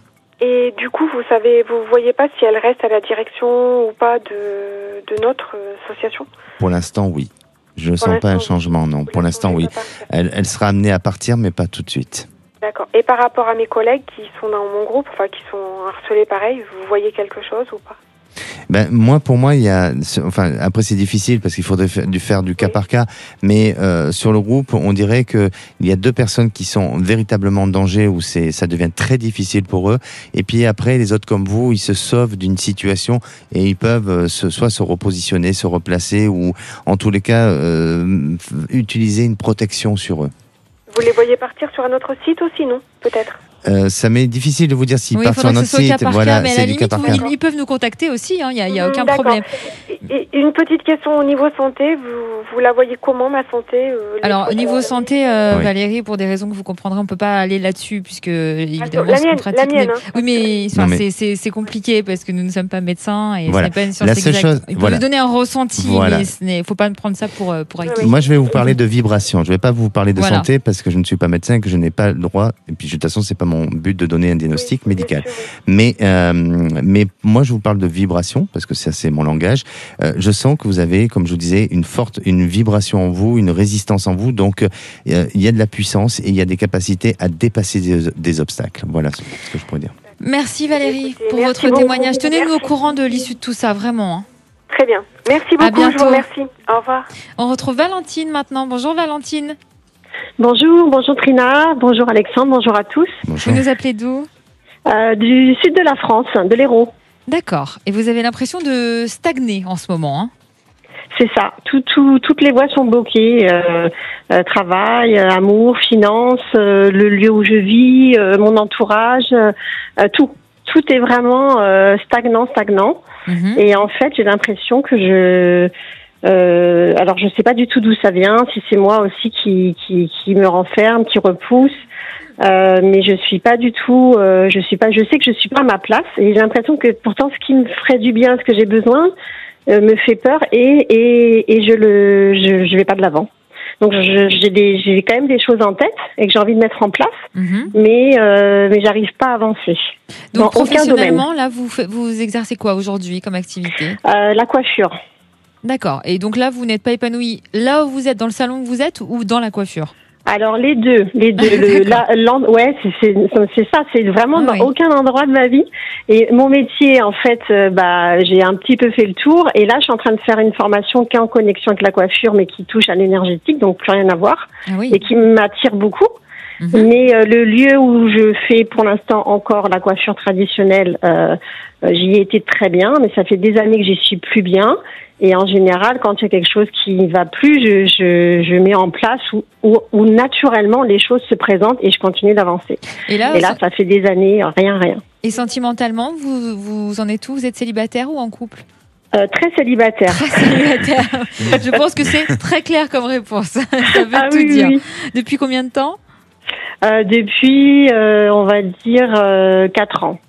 Et du coup, vous savez, vous voyez pas si elle reste à la direction ou pas de, de notre euh, association? Pour l'instant, oui. Je ne sens pas un changement, non. Pour l'instant, oui. Elle, elle sera amenée à partir, mais pas tout de suite. D'accord. Et par rapport à mes collègues qui sont dans mon groupe, enfin qui sont harcelés pareil, vous voyez quelque chose ou pas? Ben, moi, pour moi, il y a. Enfin, après, c'est difficile parce qu'il faudrait faire du, faire du cas par cas. Mais euh, sur le groupe, on dirait que il y a deux personnes qui sont véritablement en danger où ça devient très difficile pour eux. Et puis après, les autres comme vous, ils se sauvent d'une situation et ils peuvent euh, se, soit se repositionner, se replacer ou, en tous les cas, euh, utiliser une protection sur eux. Vous les voyez partir sur un autre site aussi, non? Peut-être. Euh, ça m'est difficile de vous dire s'ils Oui, partent sur cas site. Voilà, mais à la limite, vous- ils, ils peuvent nous contacter aussi, il n'y a, y a aucun problème. Et- et une petite question au niveau santé, vous, vous la voyez comment ma santé euh, Alors, au niveau santé, euh, Oui. Valérie, pour des raisons que vous comprendrez, on peut pas aller là-dessus, puisque évidemment, la mienne, pratique. la mienne, mais- hein. Oui, mais enfin, Non, mais- c'est- compliqué parce que nous ne sommes pas médecins et Voilà. ce n'est pas une science La seule exacte. chose- Il peut voilà. nous donner un ressenti, Voilà. mais il ne faut pas prendre ça pour, pour acquis. Oui. Moi, je vais vous parler de vibration. Je vais pas vous parler de Voilà. santé parce que je ne suis pas médecin, que je n'ai pas le droit. Et puis, de toute façon, c'est pas mon but de donner un diagnostic médical. Mais, euh, mais moi, je vous parle de vibration parce que ça, c'est mon langage. Euh, je sens que vous avez, comme je vous disais, une forte, une vibration en vous, une résistance en vous. Donc, euh, il y a de la puissance et il y a des capacités à dépasser des, des obstacles. Voilà ce que je pourrais dire. Merci Valérie Écoutez, pour merci votre beaucoup. témoignage. Tenez-nous au courant de l'issue de tout ça, vraiment. hein. Très bien. Merci À beaucoup, je bientôt. vous remercie. Au revoir. On retrouve Valentine maintenant. Bonjour Valentine. Bonjour, bonjour Trina, bonjour Alexandre, bonjour à tous. Bonjour. Vous nous appelez d'où Euh, du sud de la France, de l'Hérault. D'accord. Et vous avez l'impression de stagner en ce moment. hein C'est ça. Tout, tout, toutes les voies sont bloquées. Euh, euh, travail, euh, amour, finances, euh, le lieu où je vis, euh, mon entourage, euh, euh, tout. Tout est vraiment euh, stagnant, stagnant. Mhm. Et en fait, j'ai l'impression que je... Euh, alors, je sais pas du tout d'où ça vient, si c'est moi aussi qui, qui, qui me renferme, qui repousse. Euh, mais je suis pas du tout, euh, je suis pas, je sais que je suis pas à ma place et j'ai l'impression que pourtant ce qui me ferait du bien, ce que j'ai besoin, euh, me fait peur et et, et je le, je, je vais pas de l'avant. Donc j'ai des, j'ai quand même des choses en tête et que j'ai envie de mettre en place, Mhm. mais euh, mais j'arrive pas à avancer. Dans Donc aucun professionnellement, là, vous, vous exercez quoi aujourd'hui comme activité? Euh, la coiffure. D'accord. Et donc là, vous n'êtes pas épanoui là où vous êtes, dans le salon où vous êtes ou dans la coiffure? Alors les deux, les deux. Le, la, ouais, c'est, ça. C'est vraiment Ah dans oui. aucun endroit de ma vie. Et mon métier, en fait, euh, bah, j'ai un petit peu fait le tour. Et là, je suis en train de faire une formation qui est en connexion avec la coiffure, mais qui touche à l'énergétique, donc plus rien à voir, Ah oui. et qui m'attire beaucoup. Mhm. Mais euh, le lieu où je fais pour l'instant encore la coiffure traditionnelle, euh, euh, j'y ai été très bien, mais ça fait des années que j'y suis plus bien. Et en général, quand il y a quelque chose qui ne va plus, je, je, je mets en place où, où, où naturellement les choses se présentent et je continue d'avancer. Et là, Et là, ça fait des années, rien, rien. et sentimentalement, vous, vous en êtes où? Vous êtes célibataire ou en couple? Euh, très célibataire. Célibataire. Je pense que c'est très clair comme réponse. Ça veut Ah tout oui, dire. oui. Depuis combien de temps? Euh, depuis, euh, on va dire, euh, 4 ans.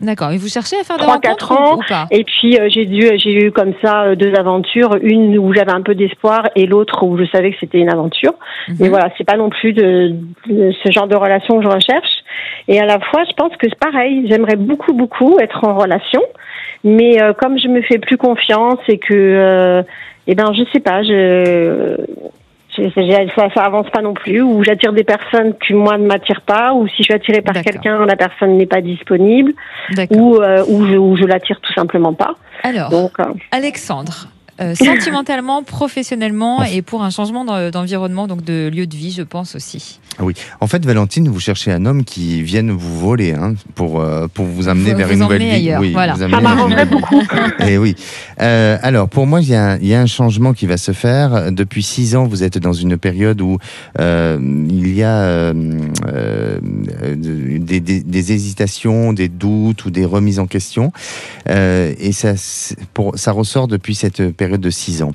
D'accord. Et vous cherchez à faire des Trois, rencontres quatre ans. ou, ou pas Et puis euh, j'ai dû, j'ai eu comme ça euh, deux aventures, une où j'avais un peu d'espoir et l'autre où je savais que c'était une aventure. Mais Mhm. voilà, c'est pas non plus de, de ce genre de relation que je recherche. Et à la fois, je pense que c'est pareil. J'aimerais beaucoup, beaucoup être en relation, mais euh, comme je me fais plus confiance et que, euh, eh ben, je sais pas, je- ça, ça avance pas non plus. Ou j'attire des personnes qui moi ne m'attirent pas, ou si je suis attirée par quelqu'un, la personne n'est pas disponible, ou euh, ou je, ou je l'attire tout simplement pas. Alors, Donc euh, Alexandre, euh, sentimentalement, professionnellement et pour un changement d'en- d'environnement, donc de lieu de vie, je pense aussi. En fait, Valentine, vous cherchez un homme qui vienne vous voler hein, pour, euh, pour vous amener Vous- vers vous une nouvelle vie. ailleurs, Oui, voilà. vous ça m'arrangerait beaucoup. Eh oui. Euh, alors, pour moi, il y, a, un- il y a un changement qui va se faire. Depuis six ans, vous êtes dans une période où euh, il y a des, des- des hésitations, des doutes ou des remises en question. Euh, et ça, c'est- pour, ça ressort depuis cette période de six ans.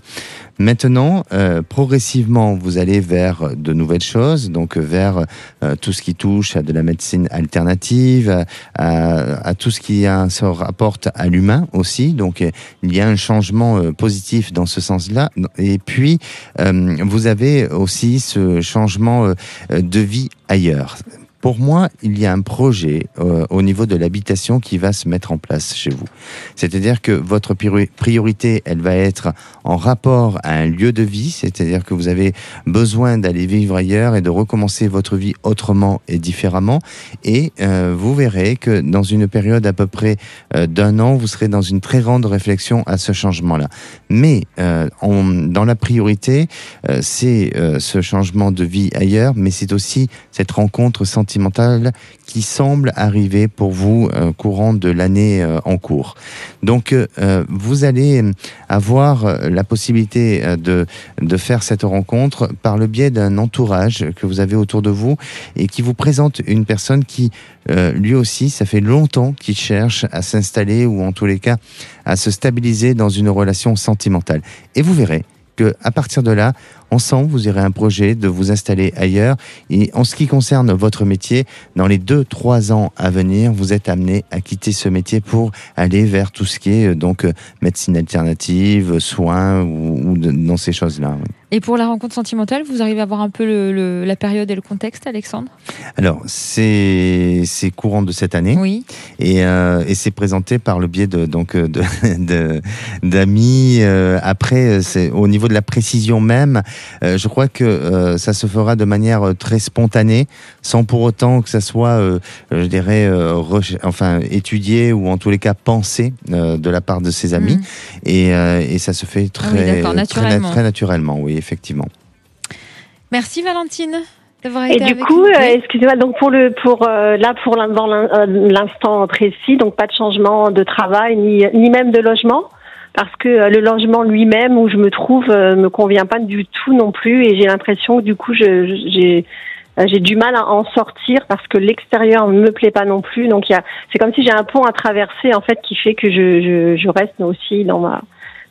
Maintenant, euh, progressivement, vous allez vers de nouvelles choses, donc vers euh, tout ce qui touche à de la médecine alternative, à, tout ce qui se rapporte à l'humain aussi. Donc, il y a un changement euh, positif dans ce sens-là. Et puis, vous avez aussi ce changement de vie ailleurs. Pour moi, il y a un projet euh, au niveau de l'habitation qui va se mettre en place chez vous. C'est-à-dire que votre priori- priorité, elle va être en rapport à un lieu de vie, c'est-à-dire que vous avez besoin d'aller vivre ailleurs et de recommencer votre vie autrement et différemment. Et euh, vous verrez que dans une période à peu près euh, d'un an, vous serez dans une très grande réflexion à ce changement-là. Mais dans la priorité, c'est ce changement de vie ailleurs, mais c'est aussi cette rencontre sentimentale qui semble arriver pour vous euh, courant de l'année euh, en cours. Donc, euh, vous allez avoir euh, la possibilité de, de faire cette rencontre par le biais d'un entourage que vous avez autour de vous et qui vous présente une personne qui, lui aussi, ça fait longtemps qu'il cherche à s'installer ou en tous les cas à se stabiliser dans une relation sentimentale. Et vous verrez que à partir de là, ensemble, vous aurez un projet de vous installer ailleurs. Et en ce qui concerne votre métier, dans les deux, trois ans à venir, vous êtes amené à quitter ce métier pour aller vers tout ce qui est euh, donc euh, médecine alternative, soins ou, dans ces choses-là. oui. Et pour la rencontre sentimentale, vous arrivez à voir un peu le- le- la période et le contexte, Alexandre? Alors, c'est courant de cette année. Oui. et, euh, et c'est présenté par le biais de donc euh, de de- d'amis. euh, après, c'est au niveau de la précision même, euh, je crois que euh, ça se fera de manière euh, très spontanée, sans pour autant que ça soit, je dirais, euh, enfin étudié ou en tous les cas pensé euh, de la part de ses amis. Mhm. Et, euh, et ça se fait Ah oui, très naturellement. très naturellement, oui, effectivement. Merci Valentine d'avoir Et été du avec coup, euh, excusez-moi, donc pour le pour euh, là l'instant précis, donc pas de changement de travail ni ni même de logement? Parce que euh, le logement lui-même où je me trouve euh, me convient pas du tout non plus et j'ai l'impression que du coup j'ai euh, j'ai du mal à en sortir parce que l'extérieur ne me plaît pas non plus. Donc il y a c'est comme si j'ai un pont à traverser en fait qui fait que je je, je reste aussi dans ma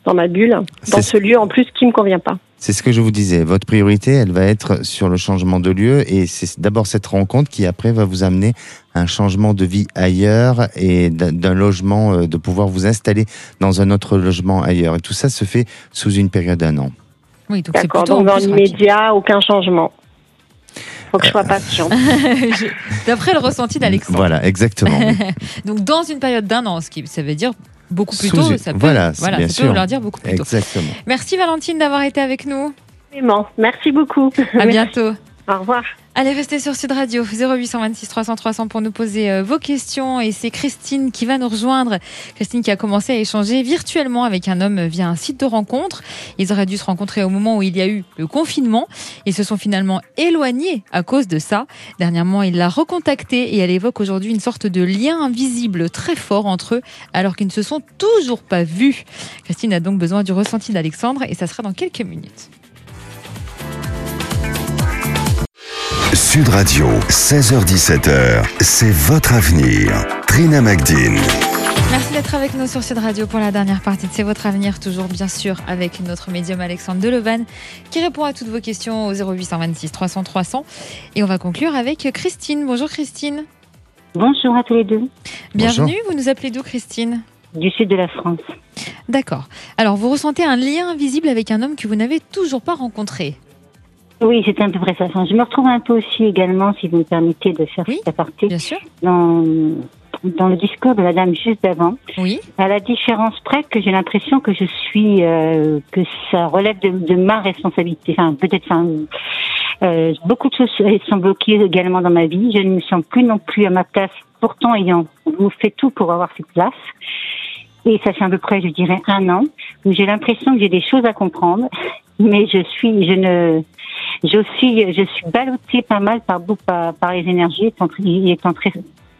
dans ma bulle, dans ce lieu en plus qui me convient pas. C'est ce que je vous disais. Votre priorité, elle va être sur le changement de lieu et c'est d'abord cette rencontre qui après va vous amener à un changement de vie ailleurs et d'un logement, euh, de pouvoir vous installer dans un autre logement ailleurs. Et tout ça se fait sous une période d'un an. Oui, donc c'est D'accord. plutôt Donc dans l'immédiat, aucun changement. Faut que je sois patiente. Je- D'après le ressenti d'Alexandre. Voilà, exactement. Donc dans une période d'un an, ce qui ça veut dire beaucoup plus tôt, ça peut, voilà, c'est bien ça peut sûr. leur dire beaucoup plus tôt. exactement. Merci Valentine d'avoir été avec nous. Merci beaucoup. À bientôt. Au revoir. Allez, restez sur Sud Radio 0826 300 300 pour nous poser euh, vos questions. Et c'est Christine qui va nous rejoindre. Christine qui a commencé à échanger virtuellement avec un homme via un site de rencontre. Ils auraient dû se rencontrer au moment où il y a eu le confinement. Ils se sont finalement éloignés à cause de ça. Dernièrement, il l'a recontacté et elle évoque aujourd'hui une sorte de lien invisible très fort entre eux alors qu'ils ne se sont toujours pas vus. Christine a donc besoin du ressenti d'Alexandre et ça sera dans quelques minutes. Sud Radio, 16h17h, c'est votre avenir. Trina Magdine. Merci d'être avec nous sur Sud Radio pour la dernière partie de C'est votre avenir, toujours bien sûr avec notre médium Alexandre Delevan qui répond à toutes vos questions au 0826 300 300. Et on va conclure avec Christine. Bonjour Christine. Bonjour à tous les deux. Bienvenue, vous nous appelez d'où Christine? Du sud de la France. D'accord. Alors vous ressentez un lien invisible avec un homme que vous n'avez toujours pas rencontré? Oui, c'est un peu vrai ça. Enfin, je me retrouve un peu aussi également, si vous me permettez de faire Oui, cet aparté, Bien sûr. dans, dans le discours de la dame juste d'avant. Oui. À la différence près que j'ai l'impression que je suis, euh, que ça relève de, de ma responsabilité. Enfin, peut-être, enfin, euh, beaucoup de choses sont bloquées également dans ma vie. Je ne me sens plus non plus à ma place, pourtant ayant fait tout pour avoir cette place. Et ça fait à peu près, je dirais, un an où j'ai l'impression que j'ai des choses à comprendre, mais je suis, je ne, je suis, je suis ballottée pas mal par, beaucoup- par, par les énergies, étant, étant très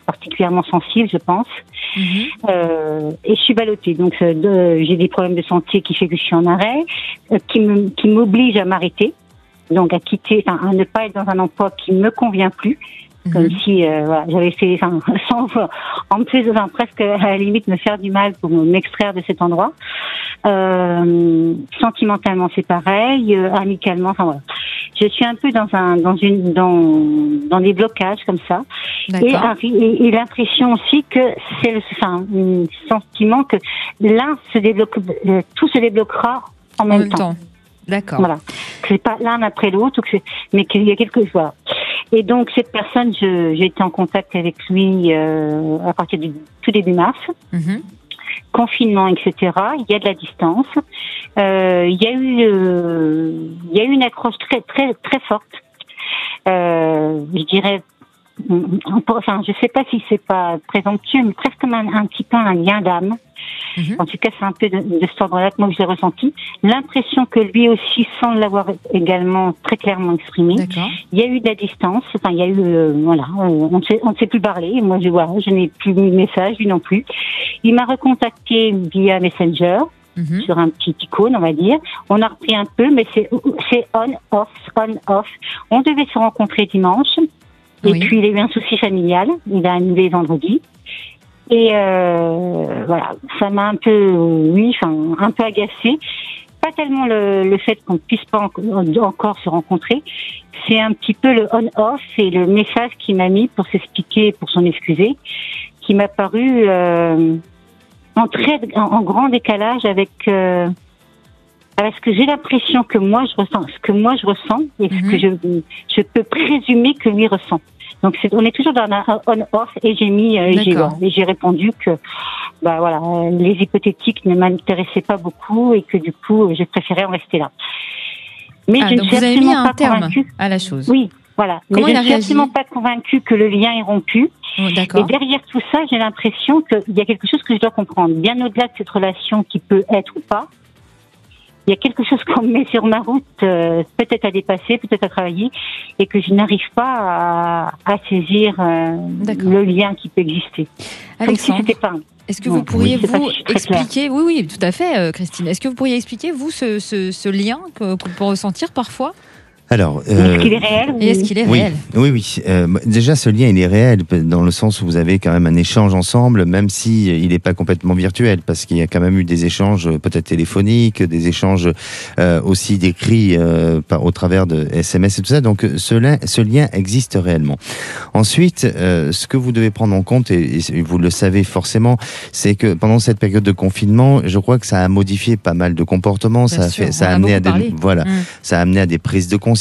particulièrement sensible, je pense. Mhm. Euh, et je suis ballottée. Donc, euh, j'ai des problèmes de santé qui fait que je suis en arrêt, euh, qui m'oblige à m'arrêter. Donc, à quitter, enfin, à ne pas être dans un emploi qui me convient plus. Comme Mhm. si, euh, voilà, j'avais fait, enfin, sans, en plus, enfin, presque à la limite me faire du mal pour m'extraire de cet endroit. Euh, sentimentalement, c'est pareil. euh, amicalement, enfin voilà. Je suis un peu dans un, dans une, dans, dans des blocages comme ça. Et, et, et l'impression aussi que c'est le enfin, un sentiment que l'un se débloque, euh, tout se débloquera en En même, même temps. D'accord. Voilà. C'est pas l'un après l'autre, mais qu'il y a quelque chose. Et donc cette personne, j'ai été en contact avec lui euh, à partir du tout début mars Mhm. confinement, etc. Il y a de la distance. Euh, il y a eu, euh, il y a eu une accroche très, très, très forte. Euh, je dirais, enfin, je sais pas si c'est pas présomptueux, mais presque comme un, un petit peu un lien d'âme. Mhm. En tout cas, c'est un peu de, de cet ordre-là que moi j'ai ressenti. L'impression que lui aussi, sans l'avoir également très clairement exprimé, il y a eu de la distance. Enfin, il y a eu, euh, voilà, euh, on ne sait, on ne sait plus parler. Moi, je vois, je n'ai plus mis de message, lui non plus. Il m'a recontacté via Messenger Mhm. sur un petit icône, on va dire. On a repris un peu, mais c'est c'est on off, on off. On devait se rencontrer dimanche. Et puis il a eu un souci familial. Il a annulé vendredi. Et euh, voilà, ça m'a un peu, oui, enfin, un peu agacé. Pas tellement le, le fait qu'on puisse pas en- encore se rencontrer, c'est un petit peu le on-off et le message qu'il m'a mis pour s'expliquer, pour s'en excuser, qui m'a paru euh, en très, en, en grand décalage avec, euh, avec ce que j'ai l'impression que moi je ressens, ce que moi je ressens et ce Mhm. que je, je peux présumer que lui ressent. Donc on est toujours dans un on-off et j'ai mis, euh, j'ai, et j'ai répondu que bah voilà, euh, les hypothétiques ne m'intéressaient pas beaucoup et que du coup je préférais en rester là. Mais Ah, je ne suis vous avez mis absolument un pas terme convaincue. à la chose. Oui, voilà. Comment Mais je ne suis absolument pas convaincue que le lien est rompu. Oh, Et derrière tout ça, j'ai l'impression qu'il y a quelque chose que je dois comprendre. Bien au-delà de cette relation qui peut être ou pas, il y a quelque chose qu'on me met sur ma route, euh, peut-être à dépasser, peut-être à travailler, et que je n'arrive pas à, à saisir euh, le lien qui peut exister. Si pas. est-ce que Non, vous pourriez oui, vous expliquer Oui, oui, tout à fait, euh, Christine. Est-ce que vous pourriez expliquer, vous, ce, ce- ce lien que- qu'on peut ressentir parfois? Alors, Est-ce euh, qu'il est réel ou- est-ce qu'il est oui, réel? Oui, oui. Euh, déjà, ce lien, il est réel dans le sens où vous avez quand même un échange ensemble, même si euh, il n'est pas complètement virtuel, parce qu'il y a quand même eu des échanges euh, peut-être téléphoniques, des échanges euh, aussi d'écrits euh, par- au travers de SMS et tout ça. Donc, euh, ce lien, ce lien existe réellement. Ensuite, euh, ce que vous devez prendre en compte, et, et vous le savez forcément, c'est que pendant cette période de confinement, je crois que ça a modifié pas mal de comportements, ça a fait, ça a amené à des, voilà, Mm. ça a amené à des prises de conscience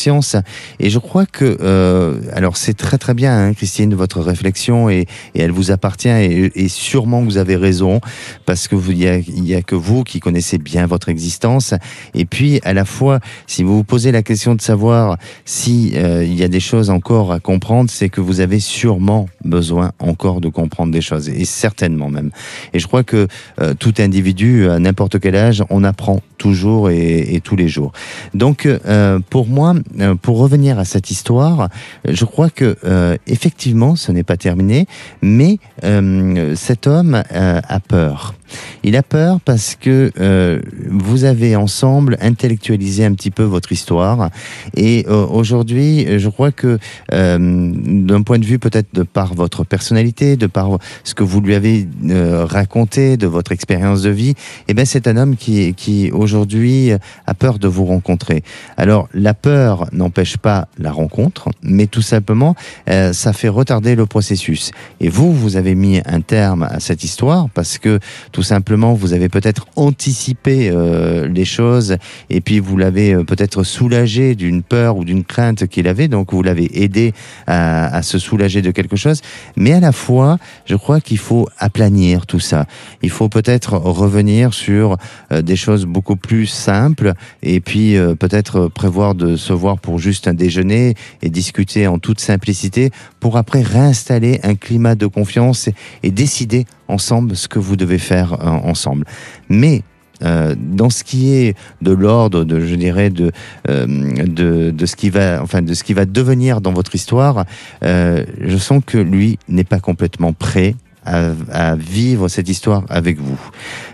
Et je crois que, euh, alors c'est très très bien, hein, Christine, votre réflexion et, elle vous appartient et, sûrement vous avez raison parce que il y a, que vous qui connaissez bien votre existence. Et puis à la fois, si vous vous posez la question de savoir si euh, il y a des choses encore à comprendre, c'est que vous avez sûrement besoin encore de comprendre des choses et certainement même. Et je crois que euh, tout individu à n'importe quel âge, on apprend toujours et, tous les jours. Donc euh, pour moi, euh, pour revenir à cette histoire, je crois que euh, effectivement, ce n'est pas terminé, mais euh, cet homme euh, a peur. Il a peur parce que euh, vous avez ensemble intellectualisé un petit peu votre histoire et euh, aujourd'hui, je crois que euh, d'un point de vue peut-être de par votre personnalité, de par ce que vous lui avez euh, raconté, de votre expérience de vie, eh ben c'est un homme qui, qui aujourd'hui a peur de vous rencontrer. Alors la peur n'empêche pas la rencontre, mais tout simplement euh, ça fait retarder le processus. Et vous, vous avez mis un terme à cette histoire parce que tout simplement vous avez peut-être anticipé euh, les choses et puis vous l'avez euh, peut-être soulagé d'une peur ou d'une crainte qu'il avait, donc vous l'avez aidé à, à se soulager de quelque chose. Mais à la fois, je crois qu'il faut aplanir tout ça. Il faut peut-être revenir sur euh, des choses beaucoup plus simples et puis euh, peut-être prévoir de se voir pour juste un déjeuner et discuter en toute simplicité pour après réinstaller un climat de confiance et, et décider ensemble ce que vous devez faire euh, ensemble. Mais euh, dans ce qui est de l'ordre de je dirais de, euh, de de ce qui va enfin de ce qui va devenir dans votre histoire euh, je sens que lui n'est pas complètement prêt à, vivre cette histoire avec vous.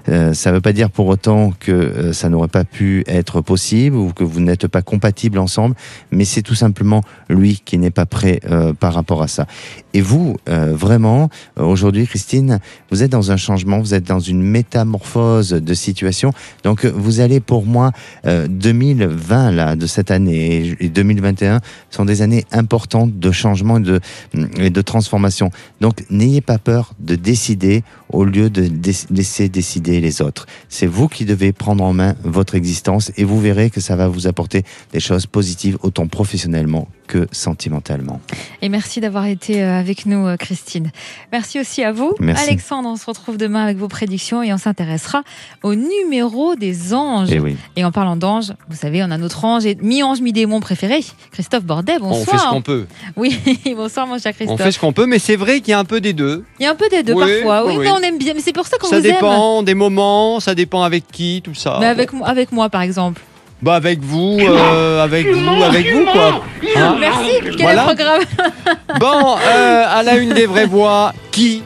Euh, ça ne veut pas dire pour autant que euh, ça n'aurait pas pu être possible ou que vous n'êtes pas compatibles ensemble, mais c'est tout simplement lui qui n'est pas prêt euh, par rapport à ça. Et vous, vraiment, aujourd'hui, Christine, vous êtes dans un changement, vous êtes dans une métamorphose de situation. Donc, vous allez pour moi, euh, 2020 là, de cette année et 2021 sont des années importantes de changement et de transformation. Donc, n'ayez pas peur de décider au lieu de laisser décider les autres. C'est vous qui devez prendre en main votre existence et vous verrez que ça va vous apporter des choses positives autant professionnellement que sentimentalement. Et merci d'avoir été euh, avec nous, euh, Christine. Merci aussi à vous. Merci. Alexandre, on se retrouve demain avec vos prédictions et on s'intéressera au numéro des anges. Et Eh oui. Et en parlant d'anges, vous savez, on a notre ange et mi-ange, mi-démon préféré, Christophe Bordet. On fait ce Bonsoir. qu'on peut. oui, bonsoir, mon cher On Christophe. fait ce qu'on peut, mais c'est vrai qu'il y a un peu des deux. Il y a un peu des deux Oui, parfois. Oui, oui, mais oui. on aime bien. Mais c'est pour ça qu'on Ça vous aime. dépend des moments, ça dépend avec qui, tout ça. Mais avec moi, par exemple. Bah avec vous, euh, avec vous, avec vous quoi. Hein Merci. Quel Voilà. est le programme Bon, euh, à la une des vraies voix, qui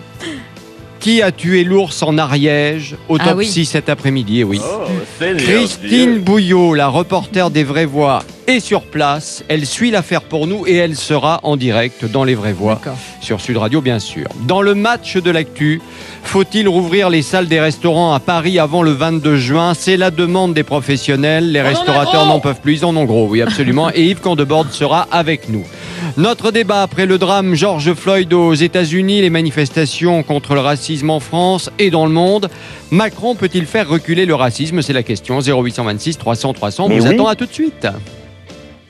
qui a tué l'ours en Ariège? Autopsie Ah oui. cet après-midi, oui. Christine Bouillot, la reporter des vraies voix, est sur place. Elle suit l'affaire pour nous et elle sera en direct dans les vraies voix sur Sud Radio, bien sûr. Dans le match de l'actu, faut-il rouvrir les salles des restaurants à Paris avant le 22 juin? C'est la demande des professionnels. Les restaurateurs n'en peuvent plus, ils en ont gros, oui, absolument. Et Yves Condebord sera avec nous. Notre débat après le drame George Floyd aux États-Unis, les manifestations contre le racisme en France et dans le monde. Macron peut-il faire reculer le racisme? C'est la question. 0826 300 300. Mais vous oui. attend à tout de suite.